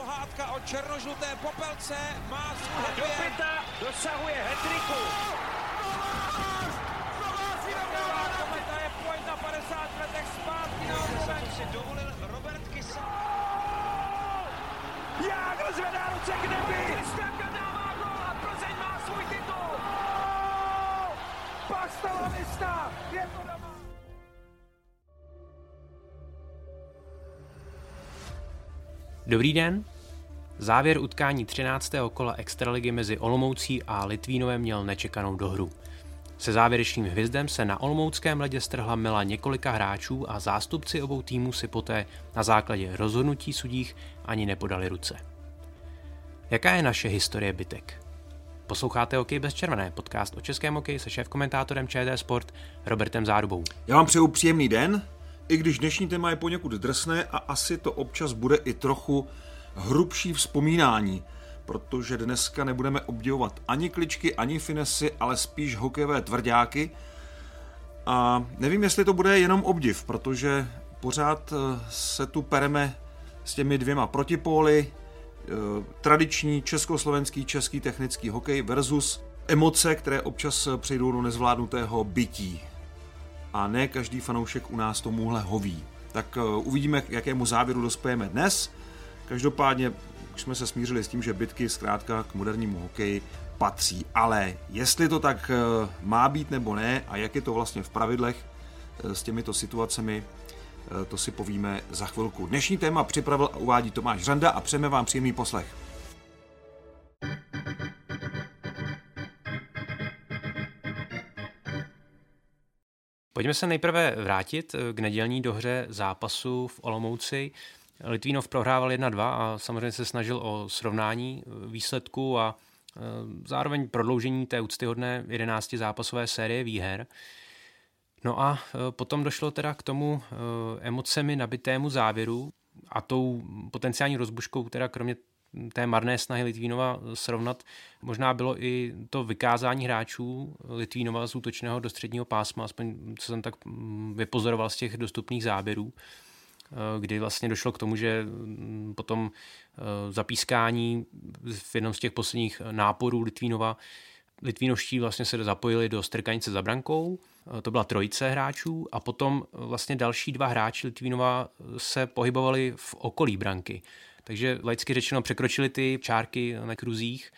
pohádka o černožluté popelce má svůj Do pěta dosahuje hetriku. Kometa je pojď na 50 letech zpátky na oblomek. si dovolil Robert Kysa. Jágr zvedá ruce k nebi. Kristianka dává gol a Plzeň má svůj titul. Pasta la vista. Je to doma. Dobrý den. Závěr utkání 13. kola Extraligy mezi Olomoucí a Litvínovem měl nečekanou dohru. Se závěrečným hvězdem se na olomouckém ledě strhla mila několika hráčů a zástupci obou týmů si poté na základě rozhodnutí sudích ani nepodali ruce. Jaká je naše historie bytek? Posloucháte Hokej bez červené, podcast o českém hokeji se šéf-komentátorem ČT Sport Robertem Zárubou. Já vám přeju příjemný den, i když dnešní téma je poněkud drsné a asi to občas bude i trochu hrubší vzpomínání, protože dneska nebudeme obdivovat ani kličky, ani finesy, ale spíš hokejové tvrdáky. A nevím, jestli to bude jenom obdiv, protože pořád eh, se tu pereme s těmi dvěma protipóly, eh, tradiční československý, český technický hokej versus emoce, které občas přejdou do nezvládnutého bytí a ne každý fanoušek u nás tomuhle hoví. Tak eh, uvidíme, k jakému závěru dospějeme dnes. Každopádně už jsme se smířili s tím, že bitky zkrátka k modernímu hokeji patří. Ale jestli to tak eh, má být nebo ne a jak je to vlastně v pravidlech eh, s těmito situacemi, to si povíme za chvilku. Dnešní téma připravil a uvádí Tomáš Řanda a přejeme vám příjemný poslech. Pojďme se nejprve vrátit eh, k nedělní dohře zápasu v Olomouci. Litvínov prohrával 1-2 a samozřejmě se snažil o srovnání eh, výsledku a eh, zároveň prodloužení té úctyhodné 11 zápasové série výher. No a potom došlo teda k tomu emocemi nabitému závěru a tou potenciální rozbuškou, teda kromě té marné snahy Litvínova srovnat. Možná bylo i to vykázání hráčů Litvínova z útočného do středního pásma, aspoň co jsem tak mm, vypozoroval z těch dostupných záběrů, eh, kdy vlastně došlo k tomu, že mm, potom eh, zapískání v jednom z těch posledních náporů Litvínova Litvínovští vlastně se zapojili do strkanice za brankou, eh, to byla trojice hráčů a potom vlastně další dva hráči Litvínova se pohybovali v okolí branky. Takže laicky řečeno překročili ty čárky na kruzích,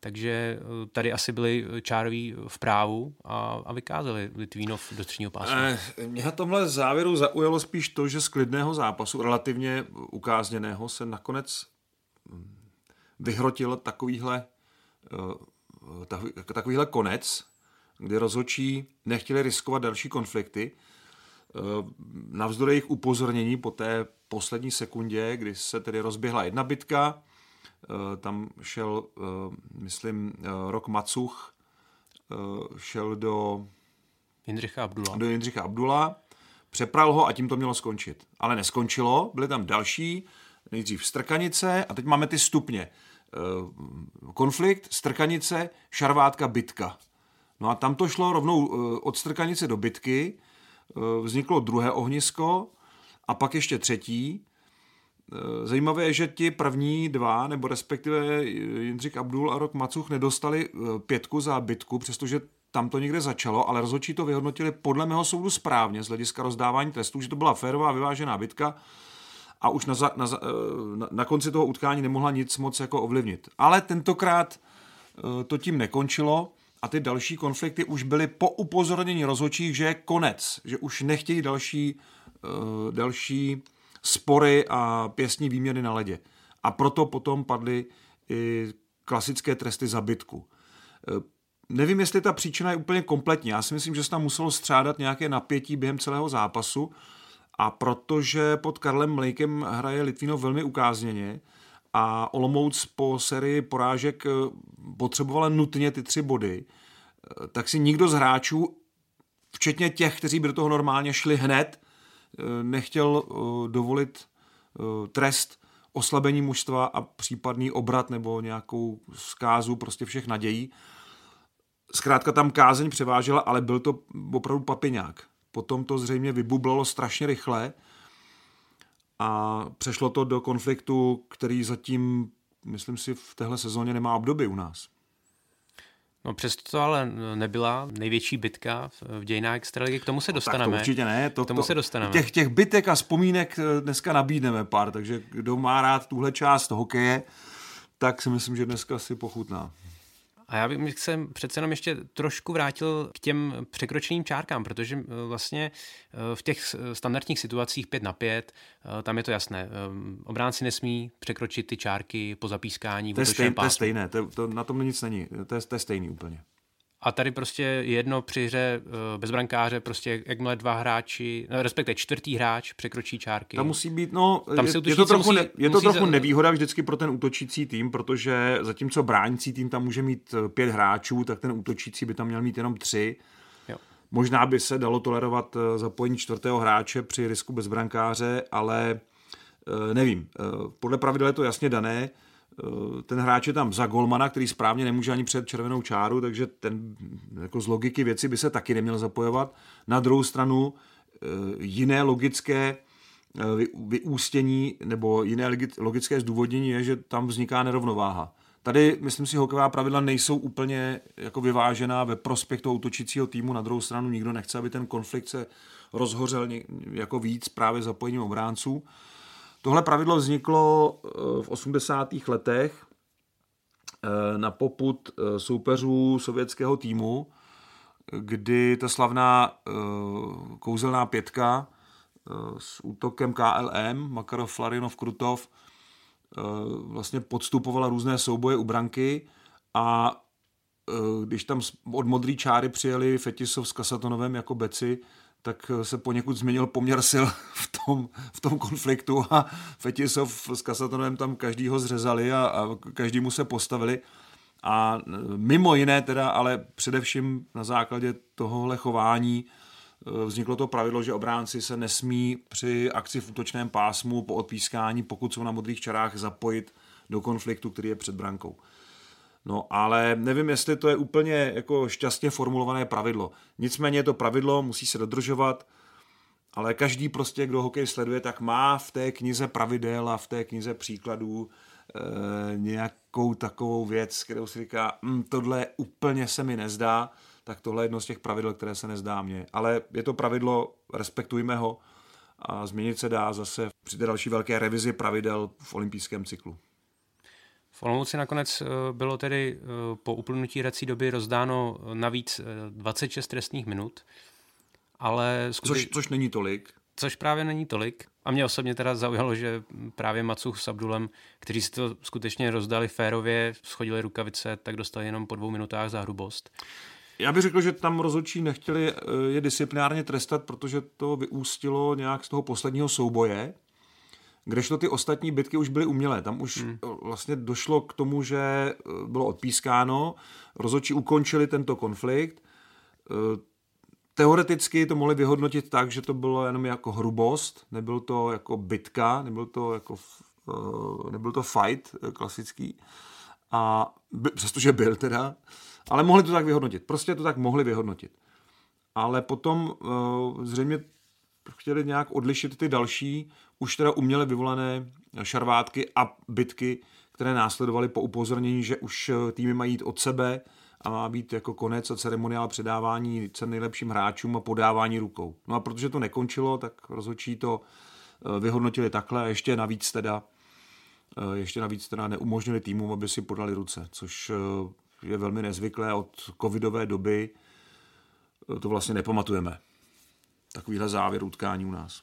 takže eh, tady asi byli čároví v právu a, a vykázali Litvínov do středního pásu. Eh, mě na tomhle závěru zaujalo spíš to, že z klidného zápasu, relativně ukázněného, se nakonec hm, vyhrotil takovýhle, eh, takovýhle konec, kdy rozhodčí nechtěli riskovat další konflikty. Eh, navzdory jejich upozornění po té poslední sekundě, kdy se tedy rozběhla jedna bitka, eh, tam šel, eh, myslím, Rok Macuch, šel do Jindřicha Abdula. Do Jindřicha Abdula, přepral ho a tím to mělo skončit. Ale neskončilo, byly tam další, nejdřív strkanice a teď máme ty stupně. Konflikt, strkanice, šarvátka, bitka. No a tam to šlo rovnou od strkanice do bitky, vzniklo druhé ohnisko a pak ještě třetí. Eh, zajímavé je, že ti první dva, nebo respektive Jindřich Abdul a Rok Macuch nedostali eh, pětku za bitku, přestože tam to někde začalo, ale rozhodčí to vyhodnotili podle mého soudu správně z hlediska rozdávání trestů, že to byla férová vyvážená bitka a už na, za, na, eh, na, na konci toho utkání nemohla nic moc jako ovlivnit. Ale tentokrát to tím nekončilo a ty další konflikty už byly po upozornění rozhodčích, že je konec, že už nechtějí další, další spory a pěstní výměny na ledě. A proto potom padly i klasické tresty za bytku. Uh, nevím, jestli ta příčina je úplně kompletní. Já si myslím, že se tam muselo střádat nějaké napětí během celého zápasu a protože pod Karlem Mlejkem hraje Litvino velmi ukázněně, a Olomouc po sérii porážek eh, potřebovala nutně ty tři body, eh, tak si nikdo z hráčů, včetně těch, kteří by do toho normálně šli hned, eh, nechtěl dovolit trest oslabení mužstva a případný obrat nebo nějakou zkázu prostě všech nadějí. Zkrátka tam kázeň převážela, ale byl to opravdu papiňák. Potom to zřejmě vybublalo strašně rychle a přešlo to do konfliktu, který zatím, myslím si, v téhle sezóně nemá obdoby u nás. No přesto to ale nebyla největší bitka v dějinách Extraligy, k tomu se dostaneme. No, tak to určitě ne. To, k tomu to, se dostaneme. Těch, těch bitek a vzpomínek eh, dneska nabídneme pár, takže kdo má rád tuhle část hokeje, tak si myslím, že dneska si pochutná. A já bych se přece jenom ještě trošku vrátil k těm překročeným čárkám, protože eh, vlastně eh, v těch standardních situacích 5 na 5, eh, tam je to jasné. Obránci nesmí překročit ty čárky po zapískání. To je, stejn, to je stejné, to, to, na tom nic není, to je, to je stejný úplně. A tady prostě jedno při hře eh, bez brankáře, prostě jakmile dva hráči, no, respektive čtvrtý hráč překročí čárky. Tam musí být, no, Tam je, je to trochu, musí, ne, je to trochu za... nevýhoda vždycky pro ten útočící tým, protože zatímco bránící tým tam může mít eh, pět hráčů, tak ten útočící by tam měl mít jenom tři. Jo. Možná by se dalo tolerovat eh, zapojení čtvrtého hráče při risku bez brankáře, ale nevím. Podle pravidel je to jasně dané ten hráč je tam za golmana, který správně nemůže ani před červenou čáru, takže ten jako z logiky věci by se taky neměl zapojovat. Na druhou stranu eh, jiné logické eh, vyústění nebo jiné logické zdůvodnění je, že tam vzniká nerovnováha. Tady, myslím si, hokejová pravidla nejsou úplně jako vyvážená ve prospěch toho útočícího týmu. Na druhou stranu nikdo nechce, aby ten konflikt se rozhořel jako víc právě zapojením obránců. Tohle pravidlo vzniklo eh, v 80. letech eh, na poput eh, soupeřů sovětského týmu, kdy ta slavná kouzelná pětka s útokem KLM, Makarov, Flarinov, Krutov, vlastně podstupovala různé souboje u branky a když tam od modré čáry přijeli Fetisov s Kasatonovem jako beci, tak se poněkud změnil poměr sil v tom, v tom konfliktu a Fetisov s Kasatonem tam každýho zřezali a, a každému se postavili. A mimo jiné teda, ale především na základě tohohle chování e, vzniklo to pravidlo, že obránci se nesmí při akci v útočném pásmu po odpískání, pokud jsou na modrých čarách, zapojit do konfliktu, který je před brankou. No ale nevím, jestli to je úplně jako šťastně formulované pravidlo. Nicméně to pravidlo musí se dodržovat, ale každý prostě, kdo hokej sleduje, tak má v té knize pravidel a v té knize příkladů e, nějakou takovou věc, kterou si říká, hm, tohle úplně se mi nezdá, tak tohle je jedno z těch pravidel, které se nezdá mně. Ale je to pravidlo, respektujme ho a změnit se dá zase při té další velké revizi pravidel v olympijském cyklu. V Olomouci nakonec eh, bylo tedy eh, po uplynutí hrací doby rozdáno navíc 26 eh, trestních minut, ale... Skuteč... Což, což není tolik. Což právě není tolik. A mě osobně teda zaujalo, že právě Macuch s Abdulem, kteří si to skutečně rozdali férově, schodili rukavice, tak dostali jenom po dvou minutách za hrubost. Já bych řekl, že tam rozhodčí nechtěli je disciplinárně trestat, protože to vyústilo nějak z toho posledního souboje, Kdežto ty ostatní bitky už byly umělé. Tam už hmm. vlastně došlo k tomu, že eh, bylo odpískáno, rozhodčí ukončili tento konflikt. Eh, teoreticky to mohli vyhodnotit tak, že to bylo jenom jako hrubost, nebyl to jako bitka, nebyl to jako nebyl to fight klasický. A přestože byl teda, ale mohli to tak vyhodnotit. Prostě to tak mohli vyhodnotit. Ale potom zřejmě chtěli nějak odlišit ty další, už teda uměle vyvolané šarvátky a bitky, které následovaly po upozornění, že už eh, týmy mají jít od sebe a má být jako konec a ceremoniál předávání cen nejlepším hráčům a podávání rukou. No a protože to nekončilo, tak rozhodčí to eh, vyhodnotili takhle a ještě navíc teda eh, ještě navíc teda neumožnili týmům, aby si podali ruce, což je velmi nezvyklé od covidové doby. To vlastně nepamatujeme takovýhle závěr utkání u nás.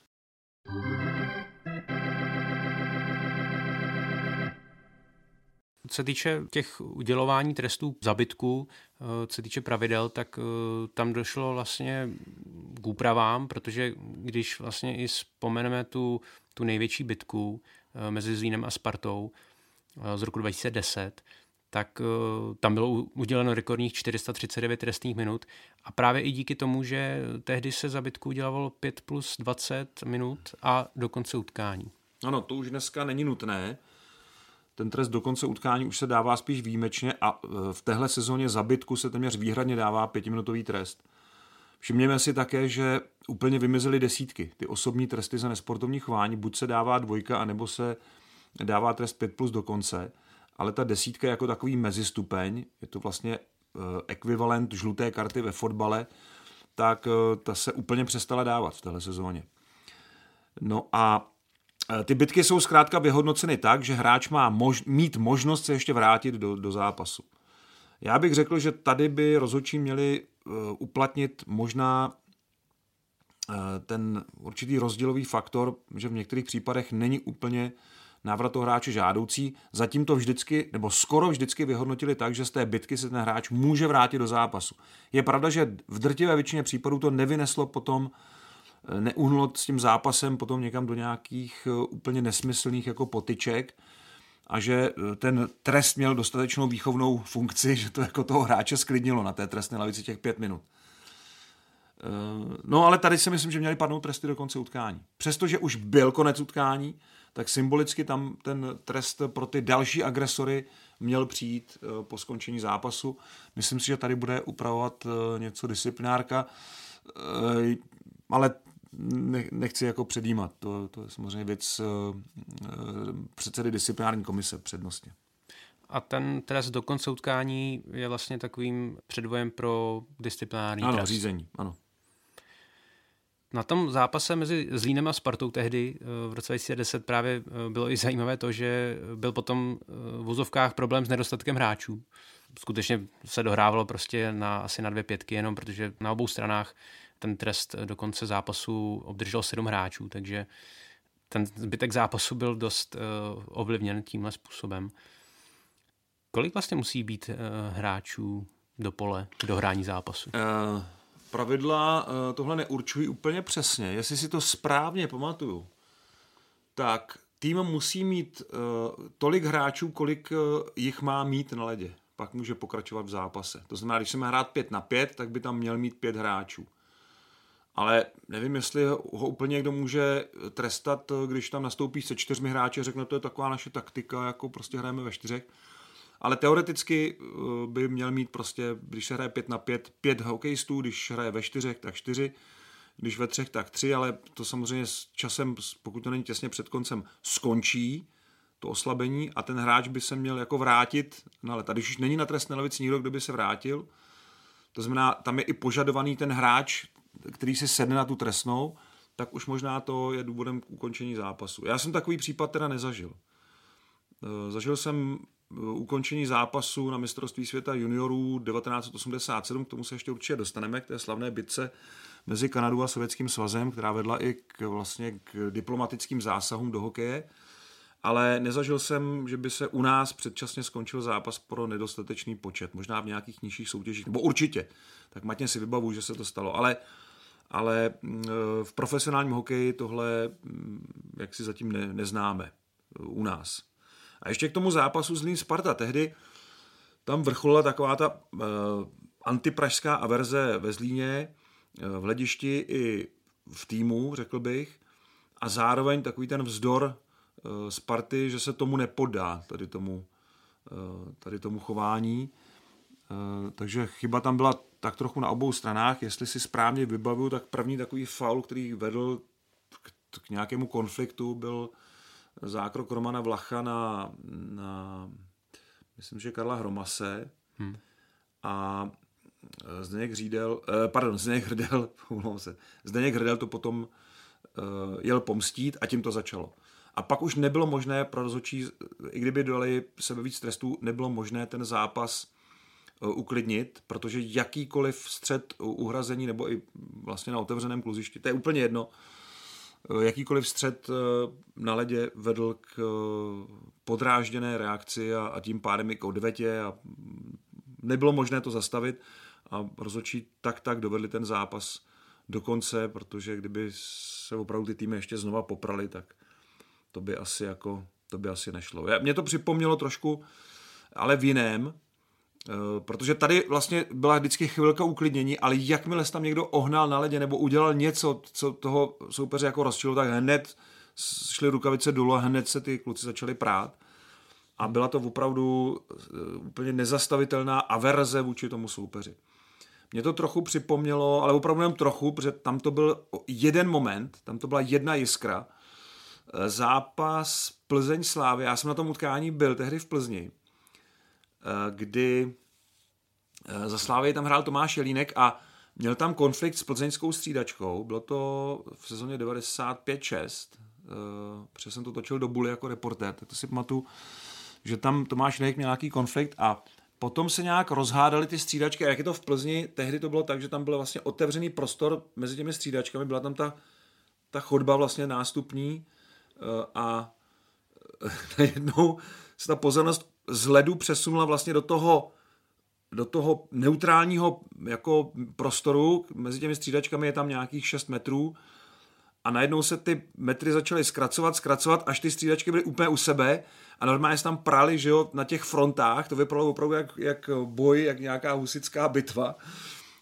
Co se týče těch udělování trestů zabytků, eh, co se týče pravidel, tak eh, tam došlo vlastně k úpravám, protože když vlastně i vzpomeneme tu, tu největší bitku eh, mezi Zlínem a Spartou z roku 2010, tak tam bylo uděleno rekordních 439 trestných minut a právě i díky tomu, že tehdy se zabytku udělalo 5 plus 20 minut a do konce utkání. Ano, to už dneska není nutné. Ten trest do konce utkání už se dává spíš výjimečně a e, v téhle sezóně zabytku se téměř výhradně dává pětiminutový trest. Všimněme si také, že úplně vymizely desítky. Ty osobní tresty za nesportovní chování, buď se dává dvojka, anebo se dává trest 5 plus do konce, ale ta desítka je jako takový mezistupeň, je to vlastně eh, ekvivalent žluté karty ve fotbale, tak eh, ta se úplně přestala dávat v téhle sezóně. No a ty bitky jsou zkrátka vyhodnoceny tak, že hráč má mož, mít možnost se ještě vrátit do, do zápasu. Já bych řekl, že tady by rozhodčí měli uh, uplatnit možná uh, ten určitý rozdílový faktor, že v některých případech není úplně návrat hráče žádoucí. Zatím to vždycky, nebo skoro vždycky vyhodnotili tak, že z té bitky se ten hráč může vrátit do zápasu. Je pravda, že v drtivé většině případů to nevyneslo potom, eh, neuhnulo s tím zápasem potom někam do nějakých úplně nesmyslných jako potyček, a že eh, ten trest měl dostatečnou výchovnou funkci, že to jako toho hráče sklidnilo na té trestné lavici těch pět minut. Eh, no ale tady si myslím, že měli padnout tresty do konce utkání. Přestože už byl konec utkání, tak symbolicky tam ten trest pro ty další agresory měl přijít eh, po skončení zápasu. Myslím si, že tady bude upravovat něco disciplinárka, ale nechci jako předjímat. To, to je samozřejmě věc uh, předsedy disciplinární komise přednostně. A ten trest do konce utkání je vlastně takovým předvojem pro disciplinární ano, trest. řízení, ano. Na tom zápase mezi Zlínem a Spartou tehdy eh, v roce 2010 právě bylo i zajímavé to, že byl potom v vozovkách problém s nedostatkem hráčů. Skutečně se dohrávalo prostě na asi na dvě pětky, jenom protože na obou stranách ten trest do konce zápasu obdržel sedm hráčů, takže ten zbytek zápasu byl dost uh, ovlivněn tímhle způsobem. Kolik vlastně musí být uh, hráčů do pole do hrání zápasu? Uh, pravidla uh, tohle neurčují úplně přesně. Jestli si to správně pamatuju, tak tým musí mít uh, tolik hráčů, kolik uh, jich má mít na ledě. Pak může pokračovat v zápase. To znamená, když má hrát 5 na 5, tak by tam měl mít pět hráčů ale nevím, jestli ho úplně někdo může trestat, když tam nastoupí se čtyřmi hráči a řekne, to je taková naše taktika, jako prostě hrajeme ve čtyřech. Ale teoreticky eh, by měl mít prostě, když se hraje pět na pět, pět hokejistů, když hraje ve čtyřech, tak čtyři, když ve třech, tak tři, ale to samozřejmě s časem, pokud to není těsně před koncem, skončí to oslabení a ten hráč by se měl jako vrátit na let. A když už není na trestné levici nikdo, kdo by se vrátil, to znamená, tam je i požadovaný ten hráč, který si sedne na tu trestnou, tak už možná to je důvodem k ukončení zápasu. Já jsem takový případ teda nezažil. E, zažil jsem e, ukončení zápasu na mistrovství světa juniorů 1987, k tomu se ještě určitě dostaneme, k té slavné bitce mezi Kanadou a Sovětským svazem, která vedla i k, vlastně k diplomatickým zásahům do hokeje ale nezažil jsem, že by se u nás předčasně skončil zápas pro nedostatečný počet, možná v nějakých nižších soutěžích, nebo určitě. Tak matně si vybavu, že se to stalo, ale ale mm, v profesionálním hokeji tohle mm, jak si zatím ne, neznáme u nás. A ještě k tomu zápasu Zlín Sparta. Tehdy tam vrcholila taková ta uh, antipražská averze ve Zlíně, v hledišti i v týmu, řekl bych, a zároveň takový ten vzdor Eh, Sparty, že se tomu nepodá, tady tomu, eh, tady tomu chování. Eh, takže chyba tam byla tak trochu na obou stranách. Jestli si správně vybavuju, tak první takový faul, který vedl k, k nějakému konfliktu, byl zákrok Romana Vlacha na, na myslím, že Karla Hromase hmm. a Zdeněk Řídel, pardon, Zdeněk Hrdel, se, Zdeněk Hrdel to potom jel pomstít a tím to začalo. A pak už nebylo možné pro rozhodčí, i kdyby dali sebe víc trestů, nebylo možné ten zápas eh, uklidnit, protože jakýkoliv střed uhrazení nebo i vlastně na otevřeném kluzišti, to je úplně jedno, eh, jakýkoliv střed eh, na ledě vedl k podrážděné reakci a, a tím pádem i k odvetě a nebylo možné to zastavit a rozhodčí tak tak dovedli ten zápas do konce, protože kdyby se opravdu ty týmy ještě znova poprali, tak to by asi jako, to by asi nešlo. Mě to připomnělo trošku, ale v jiném, eh, protože tady vlastně byla vždycky chvilka uklidnění, ale jakmile tam někdo ohnal na ledě nebo udělal něco, co toho soupeře jako rozčilo, tak hned šly rukavice dolů a hned se ty kluci začali prát. A byla to opravdu eh, úplně nezastavitelná averze vůči tomu soupeři. mě to trochu připomnělo, ale opravdu jenom trochu, protože tam to byl jeden moment, tam to byla jedna jiskra. Eh, zápas Plzeň Slávy, já jsem na tom utkání byl tehdy v Plzni, eh, kdy eh, za Slávy tam hrál Tomáš Jelínek a měl tam konflikt s plzeňskou střídačkou, bylo to v sezóně 95-6, protože jsem to točil do Buly jako reportér, tak to si pamatuju, že tam Tomáš Jelínek měl nějaký konflikt a Potom se nějak rozhádali ty střídačky. Jak je to v Plzni, tehdy to bylo tak, že tam byl vlastně otevřený prostor mezi těmi střídačkami, byla tam ta, ta chodba vlastně nástupní eh, a najednou se ta pozornost z ledu přesunula vlastně do toho, do toho neutrálního jako prostoru, mezi těmi střídačkami je tam nějakých 6 metrů. A najednou se ty metry začaly zkracovat, zkracovat, až ty střídačky byly úplně u sebe. A normálně se tam prali, že jo, na těch frontách, to vypadalo opravdu jak, jak boj, jak nějaká husická bitva,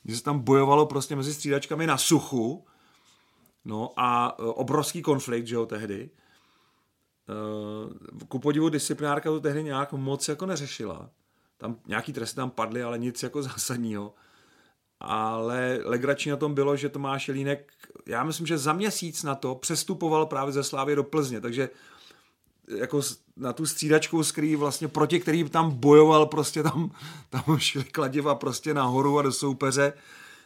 že se tam bojovalo prostě mezi střídačkami na suchu, no a e, obrovský konflikt, že jo, tehdy. E, ku podivu disciplinárka to tehdy nějak moc jako neřešila. Tam nějaký tresty tam padly, ale nic jako zásadního. Ale legrační na tom bylo, že Tomáš Jelínek, já myslím, že za měsíc na to přestupoval právě ze Slávy do Plzně, takže jako na tu střídačku skrý vlastně proti který tam bojoval, prostě tam, tam šli kladiva prostě nahoru a do soupeře,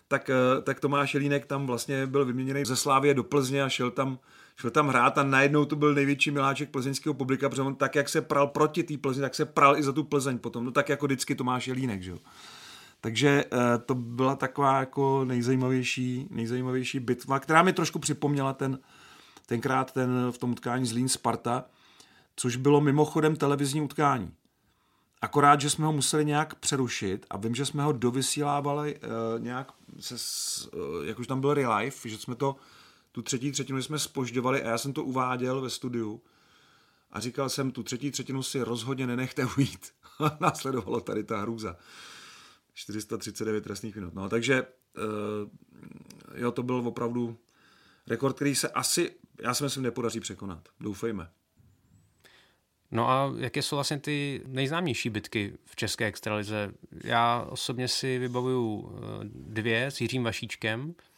tak, eh, tak Tomáš Jelínek tam vlastně byl vyměněný ze Slávě do Plzně a šel tam, šel tam hrát a najednou to byl největší miláček plzeňského publika, protože on tak, jak se pral proti té Plzni, tak se pral i za tu Plzeň potom, no tak jako vždycky Tomáš Jelínek, že jo. Takže eh, to byla taková jako nejzajímavější, nejzajímavější bitva, která mi trošku připomněla ten, tenkrát ten v tom utkání Zlín Sparta, což bylo mimochodem televizní utkání. Akorát, že jsme ho museli nějak přerušit a vím, že jsme ho dovysílávali uh, nějak, se, uh, jak už tam byl real life, že jsme to, tu třetí třetinu jsme spožďovali a já jsem to uváděl ve studiu a říkal jsem, tu třetí třetinu si rozhodně nenechte ujít. Následovalo tady ta hrůza. 439 trestných minut. No, takže uh, jo, to byl opravdu rekord, který se asi, já si myslím, nepodaří překonat. Doufejme. No a jaké jsou vlastně ty nejznámější bitky v české extralize? Já osobně si vybavuju eh, dvě s Jiřím Vašíčkem eh,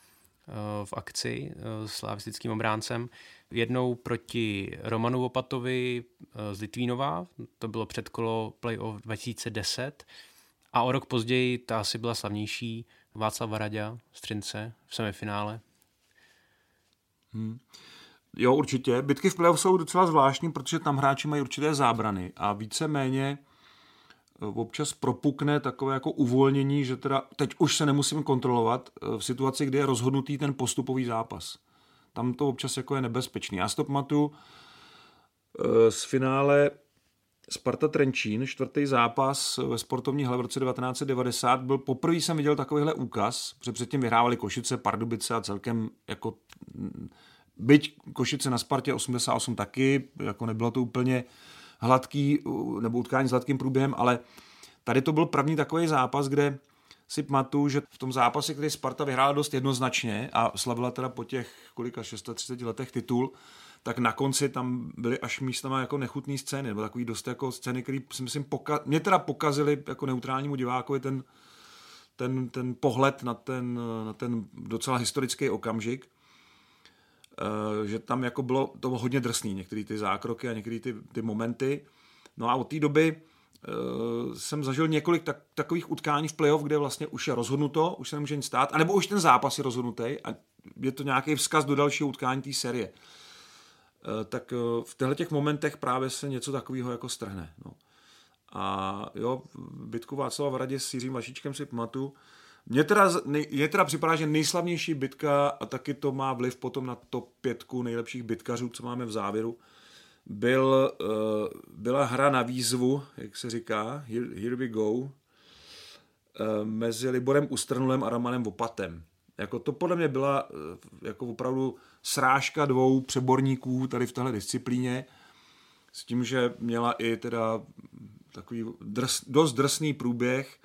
v akci eh, s slavistickým obráncem. Jednou proti Romanu Opatovi z Litvínova, to bylo předkolo playoff 2010. A o rok později ta asi byla slavnější Václav Varadě z Třince v semifinále. Hmm. Jo, určitě. Bitky v playoff jsou docela zvláštní, protože tam hráči mají určité zábrany a víceméně eh, občas propukne takové jako uvolnění, že teda teď už se nemusím kontrolovat eh, v situaci, kdy je rozhodnutý ten postupový zápas. Tam to občas jako je nebezpečný. Já si to pamatuju eh, z finále Sparta Trenčín, čtvrtý zápas ve sportovní hale v roce 1990, byl poprvé jsem viděl takovýhle úkaz, protože předtím vyhrávali Košice, Pardubice a celkem jako Byť Košice na Spartě 88 taky, jako nebylo to úplně hladký, nebo utkání s hladkým průběhem, ale tady to byl první takový zápas, kde si pamatuju, že v tom zápase, který Sparta vyhrála dost jednoznačně a slavila teda po těch kolika 630 letech titul, tak na konci tam byly až místama jako nechutné scény, nebo takový dost jako scény, které si myslím, poka- mě teda pokazily jako neutrálnímu divákovi ten, ten, ten pohled na ten, na ten docela historický okamžik. Eh, že tam jako bylo to hodně drsný, některé ty zákroky a některé ty, ty momenty. No a od té doby uh, jsem zažil několik tak, takových utkání v playoff, kde vlastně už je rozhodnuto, už se nemůže nic stát, anebo už ten zápas je rozhodnutý a je to nějaký vzkaz do dalšího utkání té série. Uh, tak uh, v těchto těch momentech právě se něco takového jako strhne. No. A jo, bitku Václava v radě s Jiřím Vašičkem si pamatuju, mně teda, je teda připadá, že nejslavnější bitka, a taky to má vliv potom na top pětku nejlepších bitkařů, co máme v závěru, byl, uh, byla hra na výzvu, jak se říká, Here, here we go, uh, mezi Liborem Ustrnulem a Romanem Vopatem. Jako to podle mě byla uh, jako opravdu srážka dvou přeborníků tady v téhle disciplíně, s tím, že měla i teda takový drs, dost drsný průběh,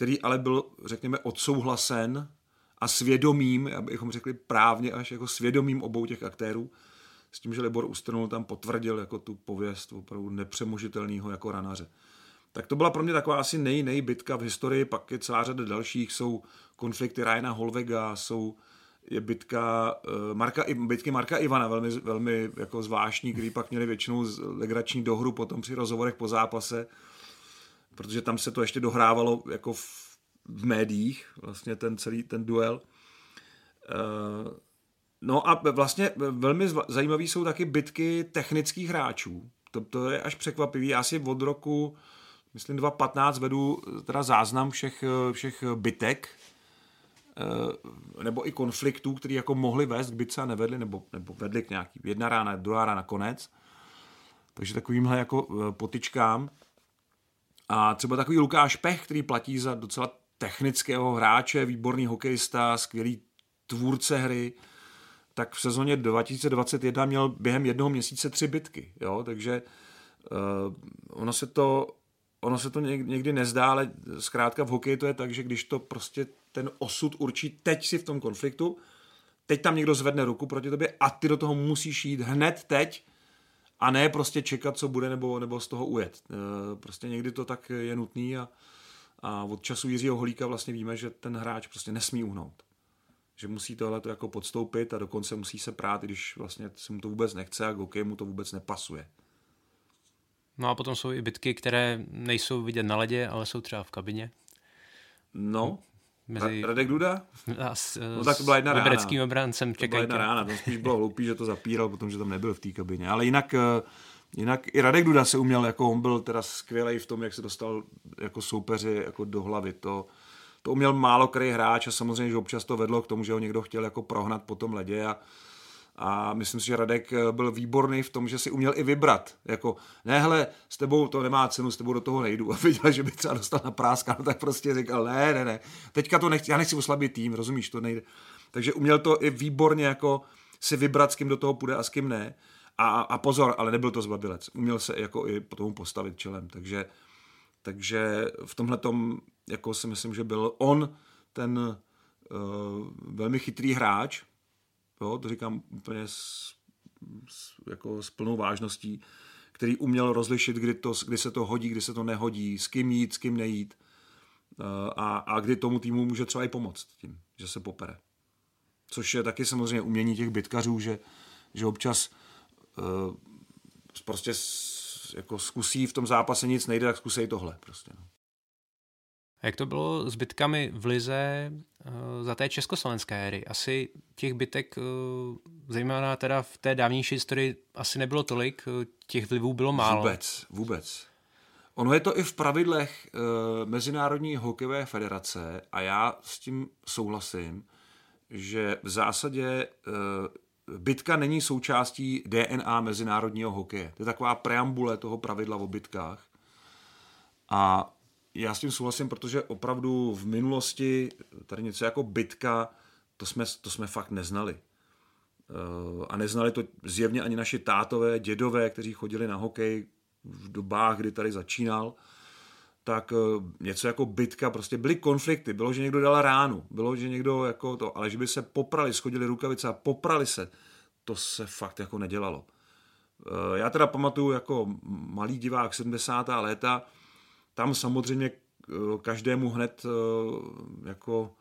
který ale byl, řekněme, odsouhlasen a svědomím, abychom řekli právně až jako svědomím obou těch aktérů, s tím, že Libor Ustrnul tam potvrdil jako tu pověst opravdu nepřemožitelného jako ranaře. Tak to byla pro mě taková asi nej, nejbitka v historii, pak je celá řada dalších, jsou konflikty Ryana Holvega, jsou je bitka uh, Marka, bitky Marka Ivana, velmi, velmi jako zvláštní, který pak měli většinou legrační dohru potom při rozhovorech po zápase, protože tam se to ještě dohrávalo jako v, v médiích, vlastně ten celý ten duel. Uh, no a vlastně velmi zajímavé jsou taky bitky technických hráčů. To, to je až překvapivý. Já si od roku, myslím 2015 vedu teda záznam všech, všech bitek, eh, nebo i konfliktů, které jako mohli vést k bitce a nevedli, nebo, nebo vedli k nějaký jedna rána, druhá rána, konec. Takže takovýmhle jako eh, potičkám. A třeba takový Lukáš Pech, který platí za docela technického hráče, výborný hokejista, skvělý tvůrce hry, tak v sezóně 2021 měl během jednoho měsíce tři bitky, jo, takže uh, ono se to ono se to někdy nezdá, ale zkrátka v hokeji to je tak, že když to prostě ten osud určí, teď si v tom konfliktu, teď tam někdo zvedne ruku proti tobě a ty do toho musíš jít hned teď a ne prostě čekat, co bude nebo, nebo z toho ujet. Uh, prostě někdy to tak je nutný a, a od času Jiřího Holíka vlastně víme, že ten hráč prostě nesmí uhnout že musí tohle to jako podstoupit a dokonce musí se prát, i když vlastně se mu to vůbec nechce a k mu to vůbec nepasuje. No a potom jsou i bitky, které nejsou vidět na ledě, ale jsou třeba v kabině. No, Mezi... Radek Duda? A s, no tak to byla jedna rána. obrancem To byla jedna rána, to spíš bylo hloupý, že to zapíral, protože tam nebyl v té kabině. Ale jinak, eh, jinak i Radek Duda se uměl, jako on byl teda skvělý v tom, jak se dostal jako soupeři jako do hlavy. To, to uměl málo který hráč a samozřejmě, že občas to vedlo k tomu, že ho někdo chtěl jako prohnat po tom ledě a, a myslím si, že Radek eh, byl výborný v tom, že si uměl i vybrat. Jako, ne, hele, s tebou to nemá cenu, s tebou do toho nejdu. A viděl, že by třeba dostal na práska, no tak prostě říkal, ne, ne, ne, teďka to nechci, já nechci oslabit tým, rozumíš, to nejde. Takže uměl to i výborně jako si vybrat, s kým do toho půjde a s kým ne. A, a pozor, ale nebyl to zbabilec. Uměl se jako i po tomu postavit čelem. Takže, takže v tomhle tom jako si myslím, že byl on ten uh, velmi chytrý hráč, jo, to říkám úplně s, s, jako s plnou vážností, který uměl rozlišit, kdy, to, kdy se to hodí, kdy se to nehodí, s kým jít, s kým nejít uh, a, a kdy tomu týmu může třeba i pomoct tím, že se popere. Což je taky samozřejmě umění těch bitkařů, že, že občas uh, prostě s, jako zkusí v tom zápase nic nejde, tak zkusej tohle prostě. No. Jak to bylo s bitkami v Lize uh, za té československé éry? Asi těch bitek, uh, zejména teda v té dávnější historii, asi nebylo tolik, uh, těch vlivů bylo málo. Vůbec, vůbec. Ono je to i v pravidlech uh, Mezinárodní hokejové federace a já s tím souhlasím, že v zásadě uh, bitka není součástí DNA mezinárodního hokeje. To je taková preambule toho pravidla o bitkách. A já s tím souhlasím, protože opravdu v minulosti tady něco jako bitka, to jsme, to jsme fakt neznali. Eh, a neznali to zjevně ani naši tátové, dědové, kteří chodili na hokej v dobách, kdy tady začínal, tak eh, něco jako bitka, prostě byly konflikty, bylo, že někdo dal ránu, bylo, že někdo jako to, ale že by se poprali, schodili rukavice a poprali se, to se fakt jako nedělalo. Eh, já teda pamatuju jako malý divák 70. léta, tam samozřejmě eh, každému hned eh, jako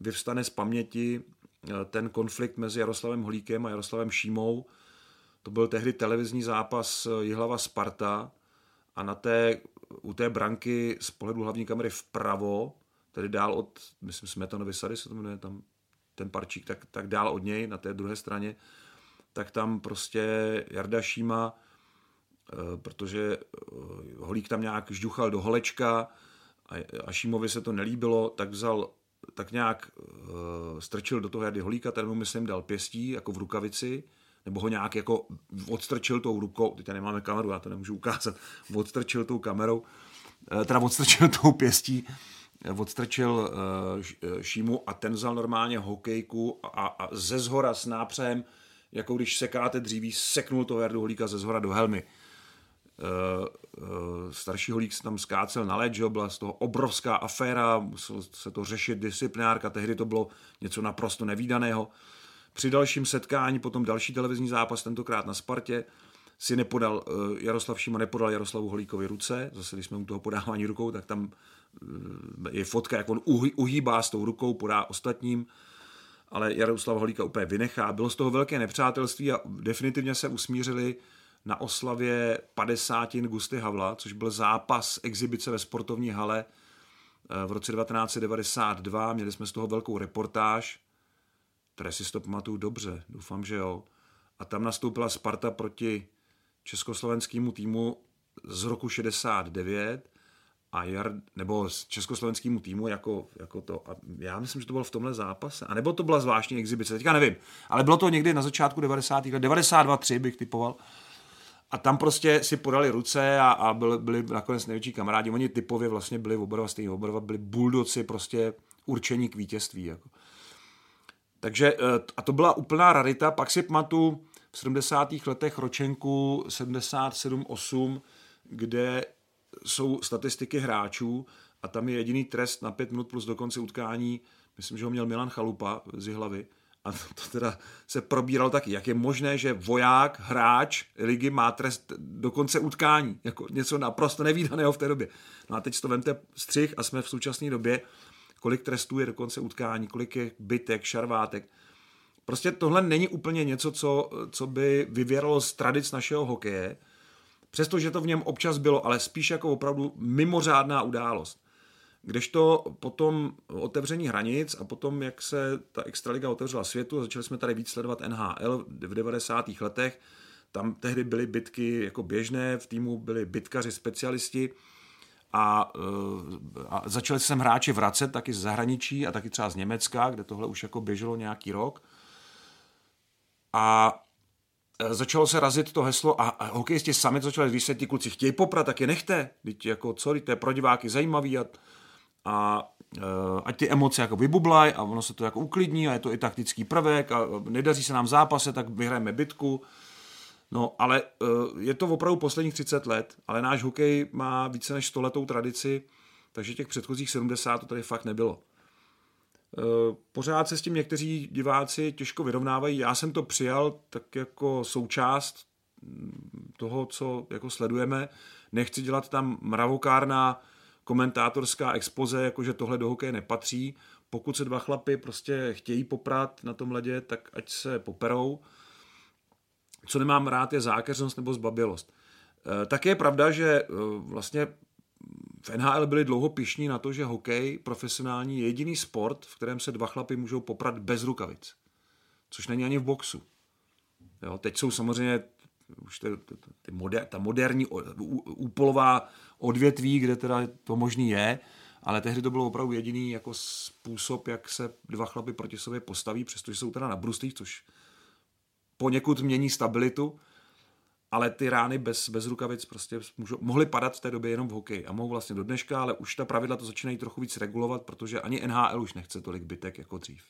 vyvstane z paměti eh, ten konflikt mezi Jaroslavem Holíkem a Jaroslavem Šímou. To byl tehdy televizní zápas Jihlava Sparta a na té, u té branky z pohledu hlavní kamery vpravo, tedy dál od, myslím, Smetanovy sady se to jmenuje tam ten parčík, tak, tak dál od něj na té druhé straně, tak tam prostě Jarda Šíma protože eh, Holík tam nějak žduchal do holečka a Šímovi se to nelíbilo, tak vzal tak nějak uh, strčil do toho Jardy Holíka, ten mu myslím dal pěstí jako v rukavici, nebo ho nějak jako odstrčil tou rukou, teď nemáme kameru, já to nemůžu ukázat, odstrčil tou kamerou, teda odstrčil tou pěstí, odstrčil Šímu a ten vzal normálně hokejku a, a ze zhora s nápřem, jako když sekáte dříví, seknul toho Jardu Holíka ze zhora do helmy. Uh, uh, starší holík se tam skácel na led, že byla z toho obrovská aféra, muselo se to řešit disciplinárka, tehdy to bylo něco naprosto nevýdaného. Při dalším setkání, potom další televizní zápas, tentokrát na Spartě, si nepodal, eh, Jaroslav Šíma nepodal Jaroslavu Holíkovi ruce, zase když jsme u toho podávání rukou, tak tam eh, je fotka, jak on uhýbá s tou rukou, podá ostatním, ale Jaroslav Holíka úplně vynechá. Bylo z toho velké nepřátelství a definitivně se usmířili na oslavě 50. Gusty Havla, což byl zápas exibice ve sportovní hale eh, v roce 1992. Měli jsme z toho velkou reportáž, které si to pamatuju dobře, doufám, že jo. A tam nastoupila Sparta proti československému týmu z roku 69 a Jar, nebo s československému týmu jako, jako to. A já myslím, že to bylo v tomhle zápase. A nebo to byla zvláštní exibice, teďka nevím. Ale bylo to někdy na začátku 90. let, 92-3 bych typoval. A tam prostě si podali ruce a, a byli, byli nakonec největší kamarádi. Oni typově vlastně byli oba stejní, oba byli buldoci prostě určení k vítězství. Jako. Takže, eh, a to byla úplná rarita. Pak si pamatuju v 70. letech ročenku 77-8, kde jsou statistiky hráčů a tam je jediný trest na pět minut plus do konce utkání, myslím, že ho měl Milan Chalupa z hlavy. A to teda se probíralo taky, jak je možné, že voják, hráč ligy má trest do konce utkání. Jako něco naprosto nevýdaného v té době. No a teď to vemte střih a jsme v současné době, kolik trestů je do konce utkání, kolik je bytek, šarvátek. Prostě tohle není úplně něco, co, co by vyvěralo z tradic našeho hokeje, přestože to v něm občas bylo, ale spíš jako opravdu mimořádná událost. Kdežto potom otevření hranic a potom, jak se ta Extraliga otevřela světu, začali jsme tady víc sledovat NHL v 90. letech, tam tehdy byly bitky jako běžné, v týmu byli bitkaři, specialisti a, eh, a začali se hráči vracet taky z zahraničí a taky třeba z Německa, kde tohle už jako běželo nějaký rok. A e, začalo se razit to heslo a, a hokejisti sami začali vysvětlit, ti kluci chtějí poprat, tak je nechte. Teď jako co, to je pro diváky zajímavý a, a e, ať ty emoce jako vybublají a ono se to jako uklidní a je to i taktický prvek a nedaří se nám zápase, tak vyhrajeme bitku. No, ale e, je to opravdu posledních 30 let, ale náš hokej má více než 100 letou tradici, takže těch předchozích 70 to tady fakt nebylo. Eh, pořád se s tím někteří diváci těžko vyrovnávají. Já jsem to přijal tak jako součást mm, toho, co jako sledujeme. Nechci dělat tam mravokárná komentátorská expoze, jakože tohle do hokeje nepatří. Pokud se dva chlapy prostě chtějí poprat na tom ledě, tak ať se poperou. Co nemám rád je zákeřnost nebo zbabilost. Eh, tak je pravda, že eh, vlastně v NHL byli dlouho pišní na to, že hokej profesionální je jediný sport, v kterém se dva chlapy můžou poprat bez rukavic. Což není ani v boxu. Jo, teď jsou samozřejmě už ty, ty, ty moder, ta moderní úpolová odvětví, kde teda to možný je, ale tehdy to bylo opravdu jediný jako způsob, jak se dva chlapy proti sobě postaví, přestože jsou teda na bruslích, což poněkud mění stabilitu, ale ty rány bez, bez rukavic prostě můžou, mohly padat v té době jenom v hokeji a mohou vlastně do dneška, ale už ta pravidla to začínají trochu víc regulovat, protože ani NHL už nechce tolik bytek jako dřív.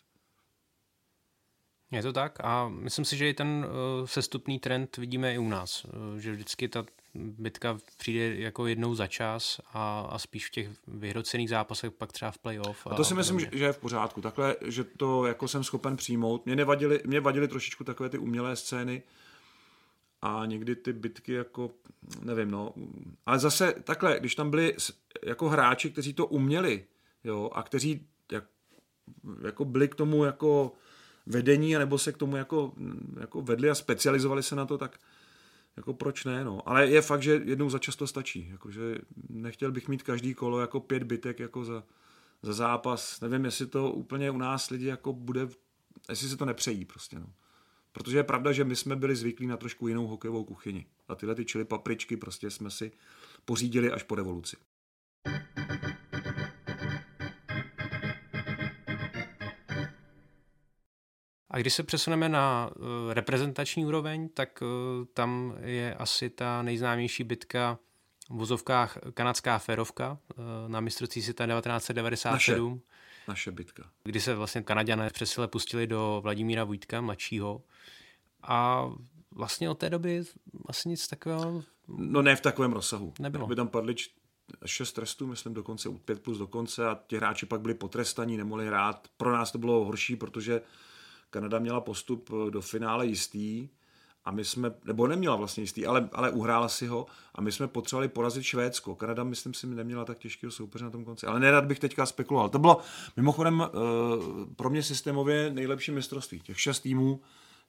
Je to tak a myslím si, že i ten uh, sestupný trend vidíme i u nás, uh, že vždycky ta bitka přijde jako jednou za čas a, a spíš v těch vyhrocených zápasech pak třeba v playoff. A, a to si myslím, že je v pořádku. Takhle, že to jako jsem schopen přijmout. Mě, nevadily, mě vadily trošičku takové ty umělé scény, a někdy ty bitky jako, nevím, no, ale zase takhle, když tam byli jako hráči, kteří to uměli, jo, a kteří jak, jako byli k tomu jako vedení, nebo se k tomu jako, jako vedli a specializovali se na to, tak jako proč ne, no. Ale je fakt, že jednou za často stačí, jakože nechtěl bych mít každý kolo jako pět bitek jako za, za zápas, nevím, jestli to úplně u nás lidi jako bude, jestli se to nepřejí prostě, no. Protože je pravda, že my jsme byli zvyklí na trošku jinou hokejovou kuchyni. A tyhle ty čili papričky prostě jsme si pořídili až po revoluci. A když se přesuneme na uh, reprezentační úroveň, tak uh, tam je asi ta nejznámější bitka v vozovkách kanadská férovka uh, na mistrovství světa 1997. Naše, naše bitka. Kdy se vlastně Kanaďané přesile pustili do Vladimíra Vojtka, mladšího, a vlastně od té doby asi nic takového... No ne v takovém rozsahu. Nebylo. By tam padly šest trestů, myslím dokonce, pět plus dokonce a ti hráči pak byli potrestaní, nemohli hrát. Pro nás to bylo horší, protože Kanada měla postup do finále jistý a my jsme, nebo neměla vlastně jistý, ale, ale uhrála si ho a my jsme potřebovali porazit Švédsko. Kanada, myslím si, neměla tak těžkého soupeře na tom konci. Ale nerad bych teďka spekuloval. To bylo mimochodem uh, pro mě systémově nejlepší mistrovství. Těch šest týmů,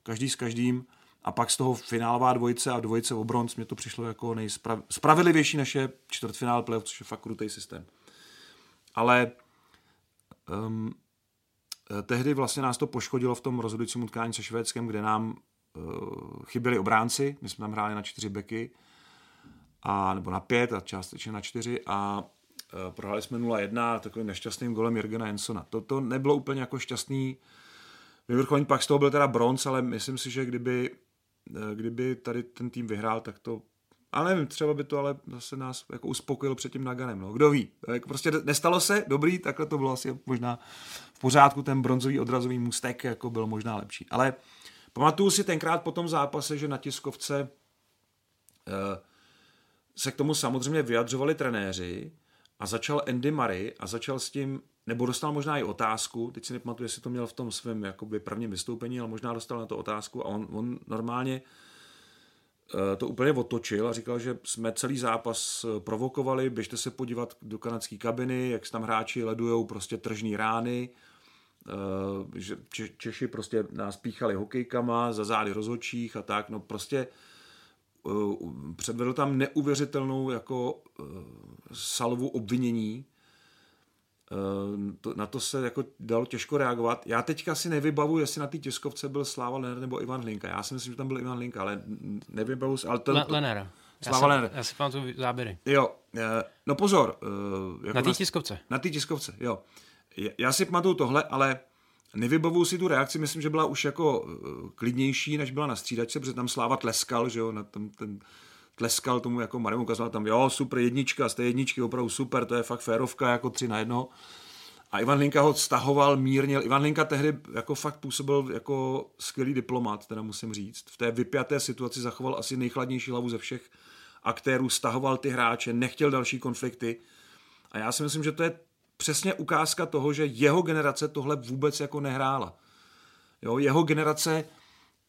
každý s každým a pak z toho finálová dvojice a dvojice o bronz, mě to přišlo jako nejspravedlivější naše čtvrtfinál playoff, což je fakt krutý systém. Ale um, tehdy vlastně nás to poškodilo v tom rozhodujícím utkání se Švédskem, kde nám uh, chyběli obránci, my jsme tam hráli na čtyři beky, a, nebo na pět a částečně na čtyři a uh, prohráli jsme 0-1 takovým nešťastným golem Jirgena Jensona. To, to nebylo úplně jako šťastný vyvrcholení, pak z toho byl teda bronz, ale myslím si, že kdyby, kdyby tady ten tým vyhrál, tak to ale nevím, třeba by to ale zase nás jako uspokojilo před tím Naganem, no. Kdo ví. Jako prostě nestalo se, dobrý, takhle to bylo asi možná v pořádku, ten bronzový odrazový můstek jako byl možná lepší. Ale pamatuju si tenkrát po tom zápase, že na tiskovce uh, se k tomu samozřejmě vyjadřovali trenéři a začal Andy Murray a začal s tím, nebo dostal možná i otázku, teď si nepamatuju, jestli to měl v tom svém jakoby prvním vystoupení, ale možná dostal na to otázku a on, on normálně Eh, to úplně otočil a říkal, že jsme celý zápas eh, provokovali, běžte se podívat do kanadské kabiny, jak tam hráči ledujou prostě tržní rány, eh, že Češi prostě nás píchali hokejkama za zády rozhodčích a tak, no prostě předvedl tam neuvěřitelnou jako salvu obvinění. Eh, to, na to se jako dalo těžko reagovat. Já teďka si nevybavu, jestli na té tiskovce byl Sláva Lenner nebo Ivan Hlinka. Já si myslím, že tam byl Ivan Hlinka, ale nevybavu si. Ale to, Le- Lenner. Sláva Lenner. Já si pamatuju záběry. Jo, eh, no pozor. Eh, jako na té tiskovce. Na té tiskovce, jo. Já si pamatuju tohle, ale nevybavuju si tu reakci, myslím, že byla už jako klidnější, než byla na střídačce, protože tam Sláva tleskal, že jo, na tom, ten, tleskal tomu jako Marimu, ukazoval tam, jo, super jednička, z té jedničky opravdu super, to je fakt férovka, jako tři na jedno. A Ivan Linka ho stahoval mírně. Ivan Linka tehdy jako fakt působil jako skvělý diplomat, teda musím říct. V té vypjaté situaci zachoval asi nejchladnější hlavu ze všech aktérů, stahoval ty hráče, nechtěl další konflikty. A já si myslím, že to je přesně ukázka toho, že jeho generace tohle vůbec jako nehrála. Jo, jeho generace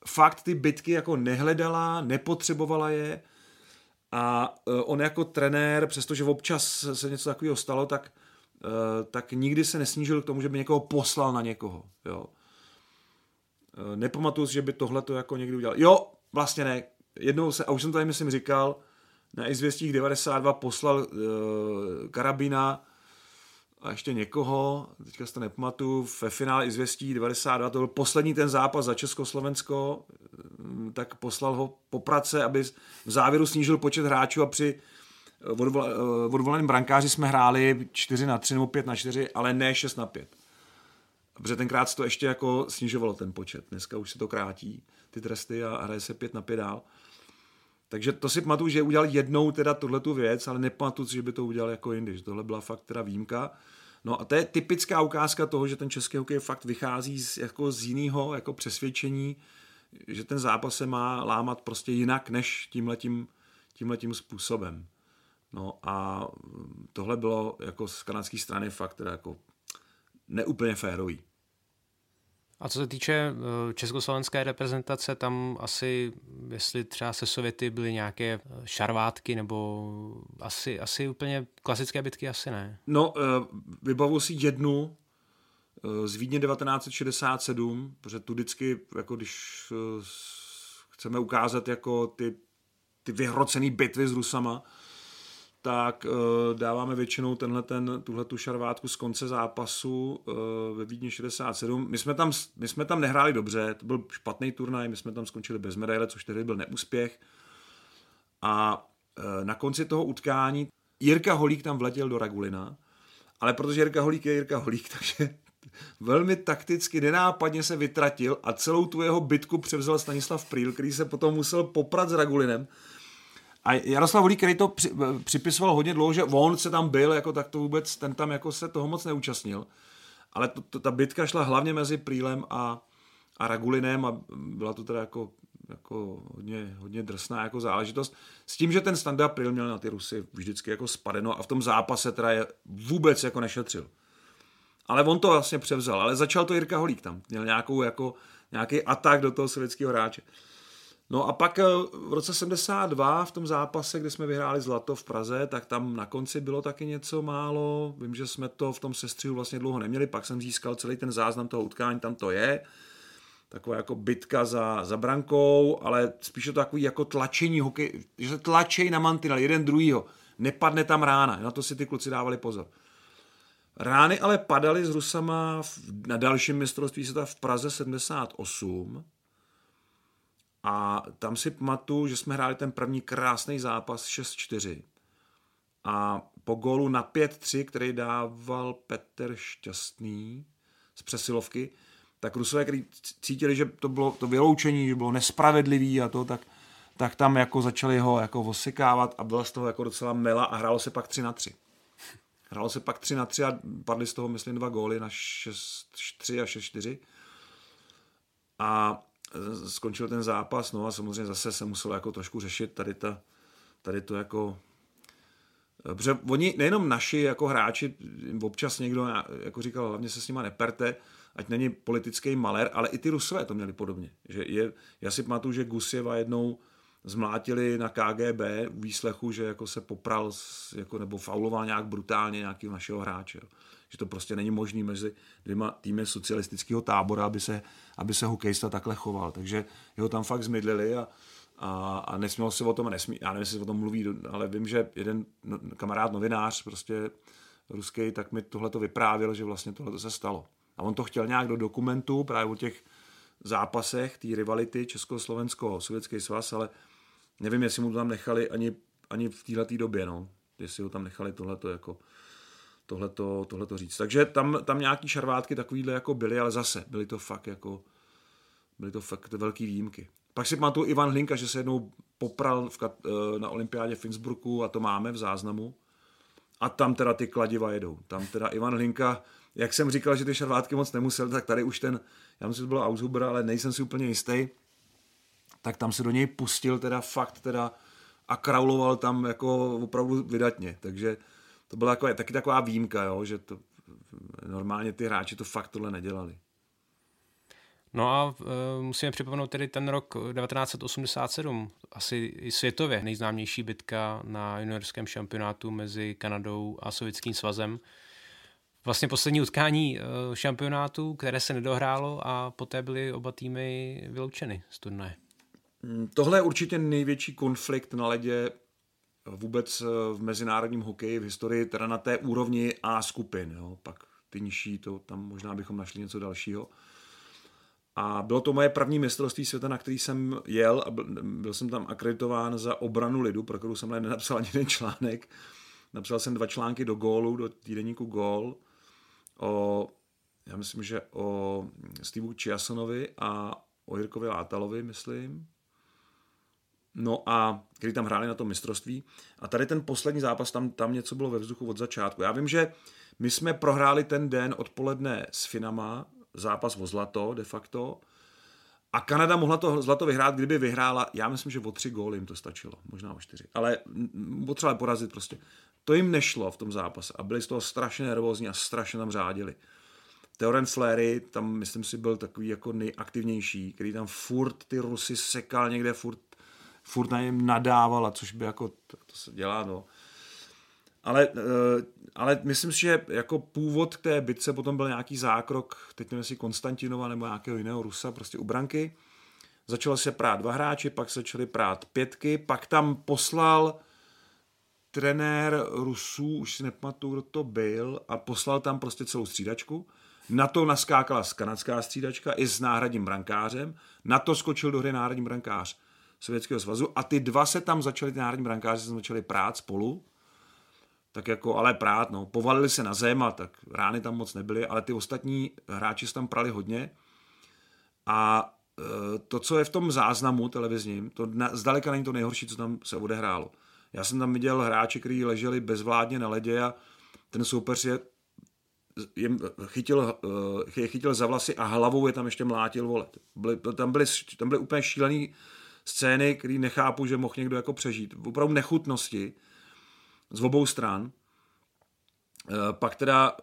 fakt ty bitky jako nehledala, nepotřebovala je a e, on jako trenér, přestože občas se něco takového stalo, tak, e, tak nikdy se nesnížil k tomu, že by někoho poslal na někoho. Jo. E, nepamatuju si, že by tohle to jako někdy udělal. Jo, vlastně ne. Jednou se, a už jsem tady myslím říkal, na izvěstích 92 poslal uh, Karabina a ještě někoho, teďka si to nepamatuju, ve finále izvěstí 92, to byl poslední ten zápas za Československo, tak poslal ho po prace, aby v závěru snížil počet hráčů a při odvolaném brankáři jsme hráli 4 na 3 nebo 5 na 4, ale ne 6 na 5. Protože tenkrát se to ještě jako snižovalo ten počet. Dneska už se to krátí, ty tresty a hraje se 5 na 5 dál. Takže to si pamatuju, že udělal jednou teda tuhle tu věc, ale nepamatuju že by to udělal jako jindy, že tohle byla fakt teda výjimka. No a to je typická ukázka toho, že ten český hokej fakt vychází z, jako z jiného jako přesvědčení, že ten zápas se má lámat prostě jinak než tímhletím, tímhletím způsobem. No a tohle bylo jako z kanadské strany fakt teda jako neúplně férový. A co se týče eh, československé reprezentace, tam asi, jestli třeba se Sověty byly nějaké eh, šarvátky, nebo asi, asi úplně klasické bitky, asi ne. No, eh, vybavu si jednu z Vídně 1967, protože tu vždycky, jako když chceme ukázat jako ty, ty vyhrocený bitvy s Rusama, tak uh, dáváme většinou tenhle ten, tuhle tu šarvátku z konce zápasu uh, ve Vídni 67. My jsme, tam, my jsme tam nehráli dobře, to byl špatný turnaj, my jsme tam skončili bez medaile, což tedy byl neúspěch. A uh, na konci toho utkání Jirka Holík tam vletěl do Ragulina, ale protože Jirka Holík je Jirka Holík, takže velmi takticky, nenápadně se vytratil a celou tu jeho bitku převzal Stanislav Prýl, který se potom musel poprat s Ragulinem a Jaroslav Holík, který to při, připisoval hodně dlouho, že on se tam byl, jako tak to vůbec, ten tam jako se toho moc neúčastnil. Ale to, to, ta bitka šla hlavně mezi Prýlem a, a Ragulinem a byla to teda jako, jako hodně, hodně drsná jako záležitost. S tím, že ten Standa Prýl měl na ty Rusy vždycky jako spadeno a v tom zápase teda je vůbec jako nešetřil. Ale on to vlastně převzal, ale začal to Jirka Holík tam. Měl nějakou jako, nějaký atak do toho sovětského hráče. No a pak eh, v roce 72 v tom zápase, kdy jsme vyhráli zlato v Praze, tak tam na konci bylo taky něco málo. Vím, že jsme to v tom sestřihu vlastně dlouho neměli, pak jsem získal celý ten záznam toho utkání, tam to je. Taková jako bitka za, za brankou, ale spíše to takový jako tlačení hokej, že se tlačej na mantinel jeden druhýho. Nepadne tam rána, na to si ty kluci dávali pozor. Rány ale padaly s Rusama na dalším mistrovství světa v Praze 78, a tam si pamatuju, že jsme hráli ten první krásný zápas 6-4. A po gólu na 5-3, který dával Petr Šťastný z přesilovky, tak Rusové, kteří cítili, že to bylo to vyloučení, že bylo nespravedlivý a to, tak, tak tam jako začali ho jako osekávat a byla z toho jako docela mela a hrálo se pak 3 na 3. Hrálo se pak 3 na 3 a padly z toho, myslím, dva góly na 6-3 a 6-4. A skončil ten zápas, no a samozřejmě zase se muselo jako trošku řešit tady, ta, tady to jako Protože oni, nejenom naši jako hráči, občas někdo jako říkal, hlavně se s nima neperte, ať není politický malér, ale i ty Rusové to měli podobně. Že je, já si pamatuju, že Gusěva jednou zmlátili na KGB výslechu, že jako se popral jako, nebo fauloval nějak brutálně nějakého našeho hráče. Jo že to prostě není možné mezi dvěma týmy socialistického tábora, aby se, aby se hokejista takhle choval. Takže jeho tam fakt zmydlili a, a, a nesměl se o tom, nesmí, já nevím, jestli se o tom mluví, ale vím, že jeden no, kamarád novinář prostě ruský, tak mi tohle to vyprávěl, že vlastně tohle se stalo. A on to chtěl nějak do dokumentu právě o těch zápasech, té rivality Československo-Sovětský svaz, ale nevím, jestli mu to tam nechali ani, ani v této době, no. Jestli ho tam nechali tohleto jako tohleto, tohleto říct. Takže tam, tam nějaký šarvátky takovýhle jako byly, ale zase byly to fakt jako byly to fakt velký výjimky. Pak si pamatuju Ivan Hlinka, že se jednou popral v, eh, na olympiádě v Innsbrucku a to máme v záznamu. A tam teda ty kladiva jedou. Tam teda Ivan Hlinka, jak jsem říkal, že ty šarvátky moc nemusel, tak tady už ten, já myslím, že to bylo Aushuber, ale nejsem si úplně jistý, tak tam se do něj pustil teda fakt teda a krauloval tam jako opravdu vydatně. Takže to byla jako, taky taková výjimka, jo, že to, normálně ty hráči to fakt tohle nedělali. No a e, musíme připomenout tedy ten rok 1987, asi i světově nejznámější bitka na juniorském šampionátu mezi Kanadou a Sovětským svazem. Vlastně poslední utkání e, šampionátu, které se nedohrálo a poté byly oba týmy vyloučeny z turnaje. Mm, tohle je určitě největší konflikt na ledě vůbec eh, v mezinárodním hokeji v historii, teda na té úrovni A skupin. Jo. Pak ty nižší, to tam možná bychom našli něco dalšího. A bylo to moje první mistrovství světa, na který jsem jel a byl, jsem tam akreditován za obranu lidu, pro kterou jsem nenapsal ani jeden článek. Napsal jsem dva články do gólu, do týdeníku Gól, o, já myslím, že o Steveu Čiasonovi a o Jirkovi Látalovi, myslím. No a který tam hráli na tom mistrovství. A tady ten poslední zápas, tam, tam něco bylo ve vzduchu od začátku. Já vím, že my jsme prohráli ten den odpoledne s Finama, zápas o zlato de facto, a Kanada mohla to zlato vyhrát, kdyby vyhrála, já myslím, že o tři góly jim to stačilo, možná o čtyři, ale potřebovali porazit prostě. To jim nešlo v tom zápase a byli z toho strašně nervózní a strašně tam řádili. Teoren Flery, tam myslím si byl takový jako nejaktivnější, který tam furt ty Rusy sekal někde, furt furt na něm nadávala, což by jako, to, to se dělá, no. Ale, eh, ale myslím si, že jako původ té bitce potom byl nějaký zákrok, teď nevím jestli Konstantinova nebo nějakého jiného Rusa, prostě u branky. Začalo se prát dva hráči, pak se začaly prát pětky, pak tam poslal trenér Rusů, už si nepamatuju, kdo to byl, a poslal tam prostě celou střídačku. Na to naskákala kanadská střídačka i s náhradním brankářem. Na to skočil do hry náhradní brankář Sovětského svazu a ty dva se tam začali, ty národní brankáři se začali prát spolu, tak jako, ale prát, no, povalili se na zem a tak rány tam moc nebyly, ale ty ostatní hráči se tam prali hodně a e, to, co je v tom záznamu televizním, to zdaleka není to nejhorší, co tam se odehrálo. Já jsem tam viděl hráče, kteří leželi bezvládně na ledě a ten soupeř je jim chytil, je chytil za vlasy a hlavou je tam ještě mlátil volet. Byly, tam, byly, tam byly úplně šílený scény, který nechápu, že mohl někdo jako přežít. Opravdu nechutnosti z obou stran. Pak teda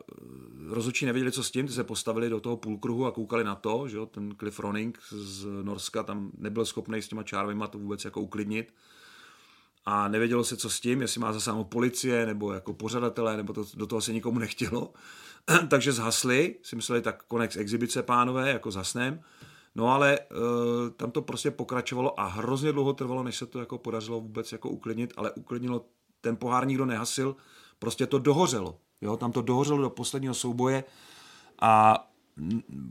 rozhodčí nevěděli, co s tím, ty se postavili do toho půlkruhu a koukali na to, že jo, ten Cliff Ronning z Norska tam nebyl schopný s těma čárvima to vůbec jako uklidnit a nevědělo se, co s tím, jestli má zasáhnout policie nebo jako pořadatelé, nebo to, do toho se nikomu nechtělo. Takže zhasli, si mysleli tak konec exibice pánové, jako zhasnem. No ale e, tam to prostě pokračovalo a hrozně dlouho trvalo, než se to jako podařilo vůbec jako uklidnit, ale uklidnilo, ten pohár nikdo nehasil, prostě to dohořelo. Jo, tam to dohořelo do posledního souboje a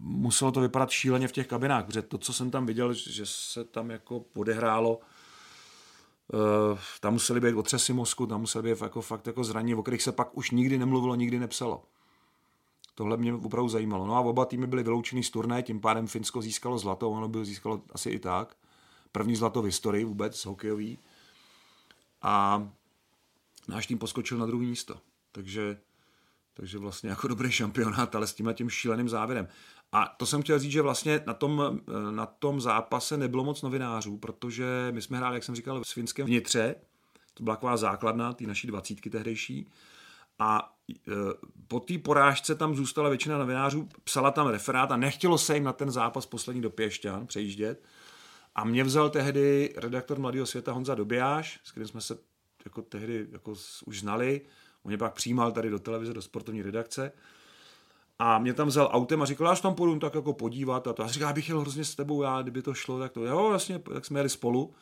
muselo to vypadat šíleně v těch kabinách, protože to, co jsem tam viděl, že se tam jako odehrálo, uh, tam museli být otřesy mozku, tam museli být jako fakt jako zranění, o kterých se pak už nikdy nemluvilo, nikdy nepsalo. Tohle mě opravdu zajímalo. No a oba týmy byly vyloučeny z turné, tím pádem Finsko získalo zlato, ono by získalo asi i tak. První zlato v historii vůbec hokejový. A náš tým poskočil na druhé místo. Takže takže vlastně jako dobrý šampionát, ale s tímhle tím šíleným závěrem. A to jsem chtěl říct, že vlastně na tom, na tom zápase nebylo moc novinářů, protože my jsme hráli, jak jsem říkal, v Finském vnitře, to byla taková základna té naší dvacítky tehdejší, a e, po té porážce tam zůstala většina novinářů, psala tam referát a nechtělo se jim na ten zápas poslední do Pěšťan přejíždět. A mě vzal tehdy redaktor Mladého světa Honza Dobijáš, s kterým jsme se jako tehdy jako už znali, On mě pak přijímal tady do televize, do sportovní redakce. A mě tam vzal autem a říkal, já tam půjdu tak jako podívat a to. A říkal, já bych jel hrozně s tebou, já, kdyby to šlo, tak to. Jo, vlastně, tak jsme jeli spolu.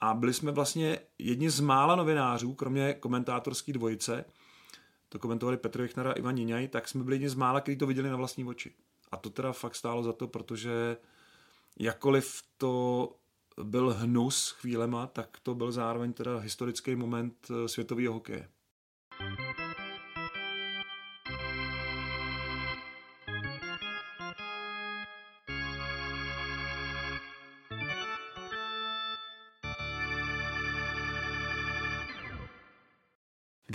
A byli jsme vlastně jedni z mála novinářů, kromě komentátorské dvojice, to komentovali Petr Vichnara a Ivan Niňaj, tak jsme byli jedni z mála, kteří to viděli na vlastní oči. A to teda fakt stálo za to, protože jakkoliv to byl hnus chvílema, tak to byl zároveň teda historický moment eh, světového hokeje.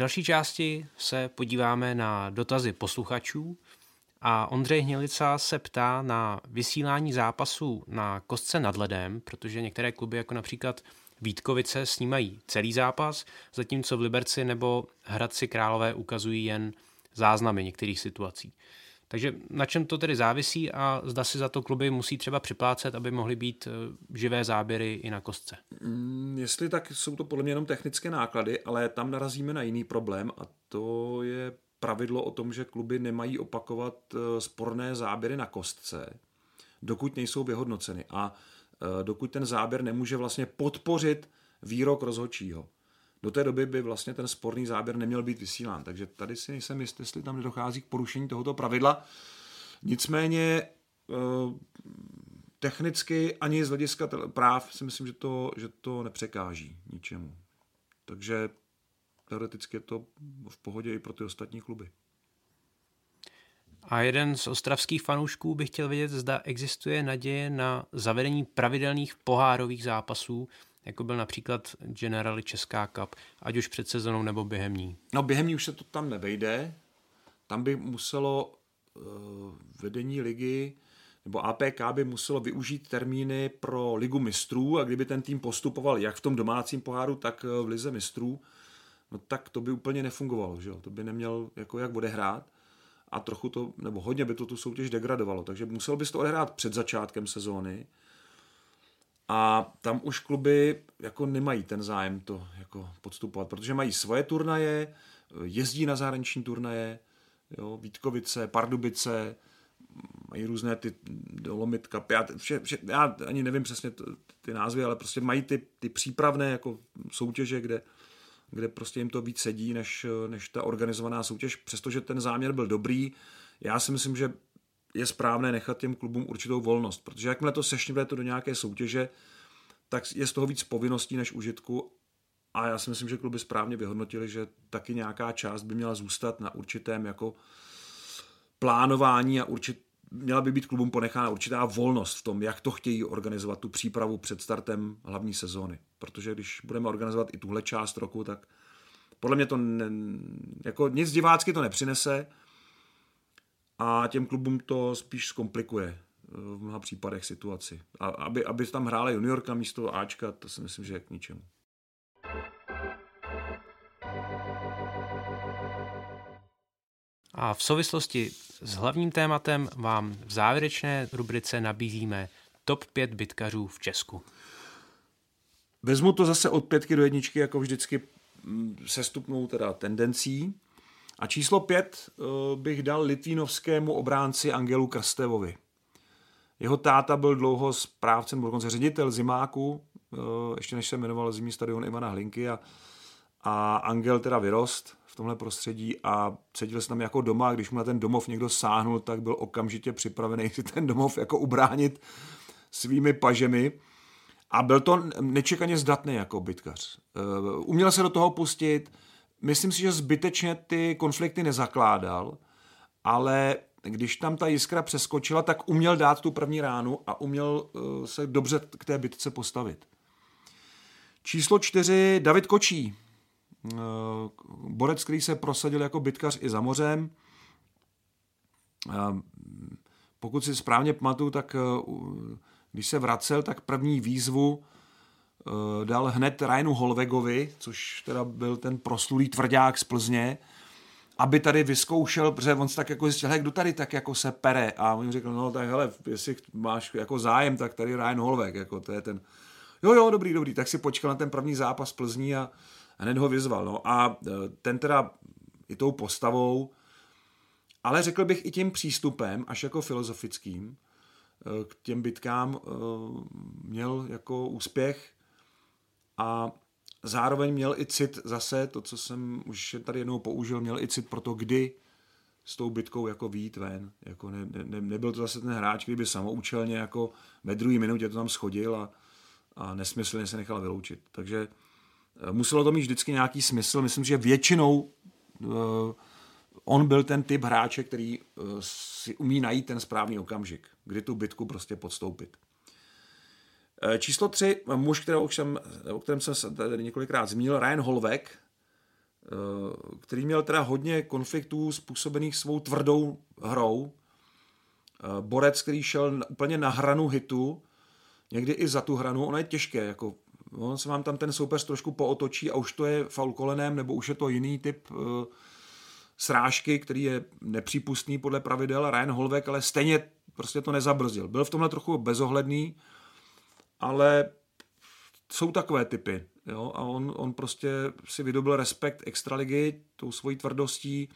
Další části se podíváme na dotazy posluchačů a Ondřej Hnilica se ptá na vysílání zápasů na kostce nad ledem, protože některé kluby, jako například Vítkovice snímají celý zápas, zatímco v Liberci nebo Hradci Králové ukazují jen záznamy některých situací. Takže na čem to tedy závisí a zda si za to kluby musí třeba připlácet, aby mohly být eh, živé záběry i na kostce? Mm, jestli tak jsou to podle mě jenom technické náklady, ale tam narazíme na jiný problém a to je pravidlo o tom, že kluby nemají opakovat eh, sporné záběry na kostce, dokud nejsou vyhodnoceny. A Eh, dokud ten záběr nemůže vlastně podpořit výrok rozhodčího. Do té doby by vlastně ten sporný záběr neměl být vysílán. Takže tady si nejsem jistý, jestli tam nedochází k porušení tohoto pravidla. Nicméně eh, technicky ani z hlediska práv si myslím, že to, že to nepřekáží ničemu. Takže teoreticky je to v pohodě i pro ty ostatní kluby. A jeden z ostravských fanoušků by chtěl vědět, zda existuje naděje na zavedení pravidelných pohárových zápasů, jako byl například Generali Česká Cup, ať už před sezonou nebo během ní. No během ní už se to tam nevejde. Tam by muselo uh, vedení ligy nebo APK by muselo využít termíny pro ligu mistrů a kdyby ten tým postupoval jak v tom domácím poháru, tak v lize mistrů, no tak to by úplně nefungovalo, že jo? to by neměl jako jak odehrát a trochu to, nebo hodně by to tu soutěž degradovalo, takže musel bys to odehrát před začátkem sezóny a tam už kluby jako nemají ten zájem to jako podstupovat, protože mají svoje turnaje, jezdí na zahraniční turnaje, jo, Vítkovice, Pardubice, mají různé ty Dolomitka, já, vše, vše, já ani nevím přesně ty, ty názvy, ale prostě mají ty, ty přípravné jako soutěže, kde kde prostě jim to víc sedí, než, než ta organizovaná soutěž, přestože ten záměr byl dobrý. Já si myslím, že je správné nechat těm klubům určitou volnost, protože jakmile to sešněte do nějaké soutěže, tak je z toho víc povinností než užitku a já si myslím, že kluby správně vyhodnotili, že taky nějaká část by měla zůstat na určitém jako plánování a určit, měla by být klubům ponechána určitá volnost v tom, jak to chtějí organizovat tu přípravu před startem hlavní sezóny. Protože když budeme organizovat i tuhle část roku, tak podle mě to ne, jako nic divácky to nepřinese a těm klubům to spíš zkomplikuje eh, v mnoha případech situaci. A aby, aby tam hrála juniorka místo Ačka, to si myslím, že je k ničemu. A v souvislosti s hlavním tématem vám v závěrečné rubrice nabízíme top 5 bitkařů v Česku. Vezmu to zase od pětky do jedničky, jako vždycky mm, sestupnou teda tendencí. A číslo pět eh, bych dal litvínovskému obránci Angelu Krstevovi. Jeho táta byl dlouho správcem, byl dokonce ředitel zimáku, eh, ještě než se jmenoval zimní stadion Ivana Hlinky a, a Angel teda vyrost v tomhle prostředí a cítil se tam jako doma, když mu na ten domov někdo sáhnul, tak byl okamžitě připravený si ten domov jako ubránit svými pažemi. A byl to nečekaně zdatný jako bytkař. Eh, uměl se do toho pustit, myslím si, že zbytečně ty konflikty nezakládal, ale když tam ta jiskra přeskočila, tak uměl dát tu první ránu a uměl eh, se dobře k té bitce postavit. Číslo čtyři, David Kočí. Eh, borec, který se prosadil jako bitkař i za mořem. Pokud si správně pamatuju, tak když se vracel, tak první výzvu dal hned Ryanu Holvegovi, což teda byl ten proslulý tvrdák z Plzně, aby tady vyzkoušel, protože on se tak jako zjistil, kdo tady tak jako se pere? A on řekl, no tak hele, jestli máš jako zájem, tak tady Ryan Holveg, jako to je ten, jo jo, dobrý, dobrý, tak si počkal na ten první zápas Plzní a hned ho vyzval, no. A eh, ten teda i tou postavou, ale řekl bych i tím přístupem, až jako filozofickým, Eh, k těm bitkám eh, měl jako úspěch a zároveň měl i cit zase, to, co jsem už tady jednou použil, měl i cit pro to, kdy s tou bitkou jako výjít ven. Jako ne, ne, nebyl to zase ten hráč, který by samoučelně jako ve druhé minutě to tam schodil a, a nesmyslně se nechal vyloučit. Takže eh, muselo to mít vždycky nějaký smysl. Myslím, že většinou on byl ten typ hráče, který eh, si umí najít ten správný okamžik, kdy tu bitku prostě podstoupit. Eh, číslo tři, muž, kterého už jsem, o kterém jsem se tady několikrát zmínil, Ryan Holvek, eh, který měl teda hodně konfliktů způsobených svou tvrdou hrou. Borec, který šel úplně na hranu hitu, někdy i za tu hranu, ono je těžké, jako on se vám tam ten soupeř trošku pootočí a už to je faul kolenem, nebo už je to jiný typ srážky, který je nepřípustný podle pravidel, Ryan Holvek, ale stejně prostě to nezabrzdil. Byl v tomhle trochu bezohledný, ale jsou takové typy. Jo? A on, on prostě si vydobil respekt extraligy tou svojí tvrdostí,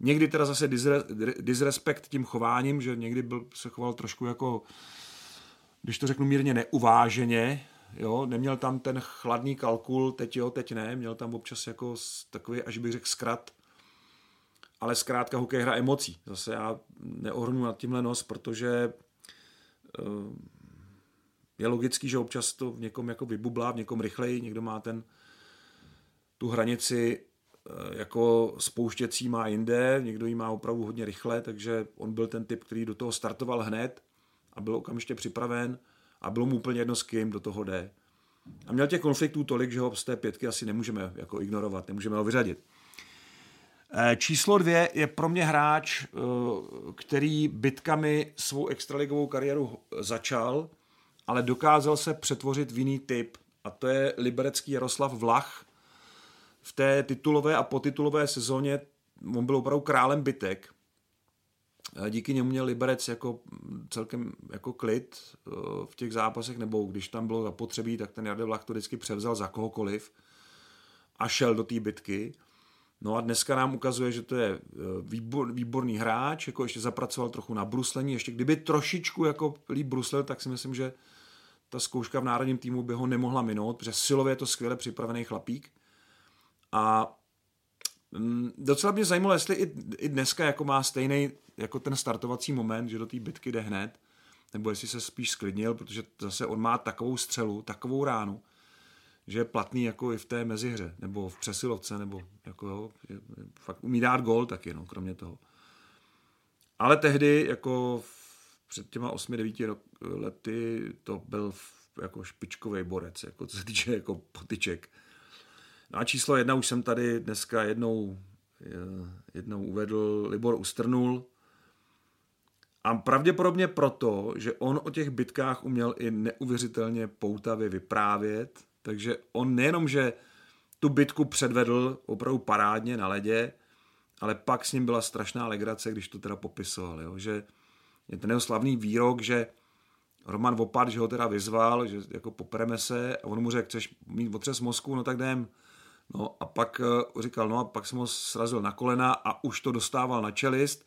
někdy teda zase disre, disrespekt tím chováním, že někdy byl, se choval trošku jako, když to řeknu mírně, neuváženě, jo, neměl tam ten chladný kalkul, teď jo, teď ne, měl tam občas jako takový, až bych řekl, zkrat, ale zkrátka hokej hra emocí. Zase já neohrnu nad tímhle nos, protože eh, je logický, že občas to v někom jako vybublá, v někom rychleji, někdo má ten tu hranici eh, jako spouštěcí má jinde, někdo ji má opravdu hodně rychle, takže on byl ten typ, který do toho startoval hned a byl okamžitě připraven a bylo mu úplně jedno, s kým do toho jde. A měl těch konfliktů tolik, že ho z té pětky asi nemůžeme jako ignorovat, nemůžeme ho vyřadit. Eh, číslo dvě je pro mě hráč, eh, který bitkami svou extraligovou kariéru začal, ale dokázal se přetvořit v jiný typ. A to je liberecký Jaroslav Vlach. V té titulové a potitulové sezóně on byl opravdu králem bitek. Eh, díky němu měl Liberec jako celkem jako klid v těch zápasech, nebo když tam bylo zapotřebí, tak ten Jarde Vlach to vždycky převzal za kohokoliv a šel do té bitky. No a dneska nám ukazuje, že to je e, výbor, výborný hráč, jako ještě zapracoval trochu na bruslení, ještě kdyby trošičku jako líp bruslil, tak si myslím, že ta zkouška v národním týmu by ho nemohla minout, protože silově je to skvěle připravený chlapík. A mm, docela mě zajímalo, jestli i, i dneska jako má stejný jako ten startovací moment, že do té bitky jde hned, nebo jestli se spíš sklidnil, protože zase on má takovou střelu, takovou ránu, že je platný jako i v té mezihře, nebo v přesilovce, nebo jako jo, fakt umí dát gol taky, no, kromě toho. Ale tehdy, jako před těma 8-9 lety, to byl jako špičkový borec, jako co se týče jako potyček. No a číslo jedna už jsem tady dneska jednou, jednou uvedl, Libor Ustrnul. A pravděpodobně proto, že on o těch bitkách uměl i neuvěřitelně poutavě vyprávět, takže on nejenom, že tu bitku předvedl opravdu parádně na ledě, ale pak s ním byla strašná legrace, když to teda popisoval, jo, že je ten jeho slavný výrok, že Roman Vopat, že ho teda vyzval, že jako popereme se a on mu řekl, chceš mít otřes mozku, no tak jdem. No a pak uh, říkal, no a pak jsem ho srazil na kolena a už to dostával na čelist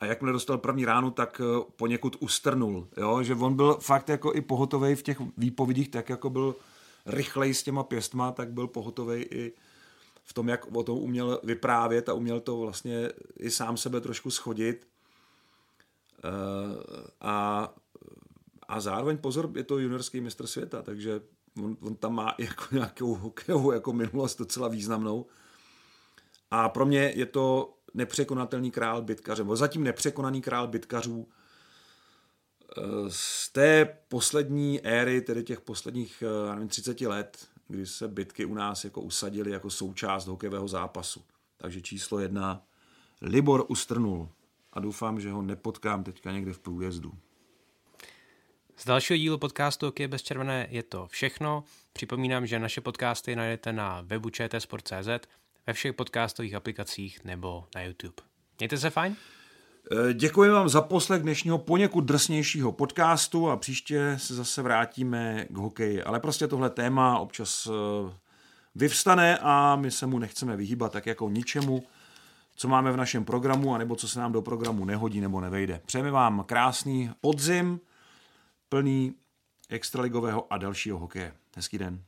a jakmile dostal první ránu, tak uh, poněkud ustrnul, jo? že on byl fakt jako i pohotový v těch výpovědích, tak jako byl rychlej s těma pěstma, tak byl pohotový i v tom, jak o tom uměl vyprávět a uměl to vlastně i sám sebe trošku schodit. Uh, a a zároveň pozor, je to juniorský mistr světa, takže on, on tam má jako nějakou hokejovou jako minulost docela významnou. A pro mě je to nepřekonatelný král bitkařů, nebo zatím nepřekonaný král bitkařů eh, z té poslední éry, tedy těch posledních eh, nevím, 30 let, kdy se bitky u nás jako usadily jako součást hokejového zápasu. Takže číslo jedna, Libor Ustrnul. A doufám, že ho nepotkám teďka někde v průjezdu. Z dalšího dílu podcastu Hokej bez červené je to všechno. Připomínám, že naše podcasty najdete na webu čtsport.cz, ve všech podcastových aplikacích nebo na YouTube. Mějte se fajn. Eh, děkuji vám za poslech dnešního poněkud drsnějšího podcastu a příště se zase vrátíme k hokeji. Ale prostě tohle téma občas eh, vyvstane a my se mu nechceme vyhýbat tak jako ničemu, co máme v našem programu, anebo co se nám do programu nehodí nebo nevejde. Přejeme vám krásný podzim, plný extraligového a dalšího hokeje. Hezký den.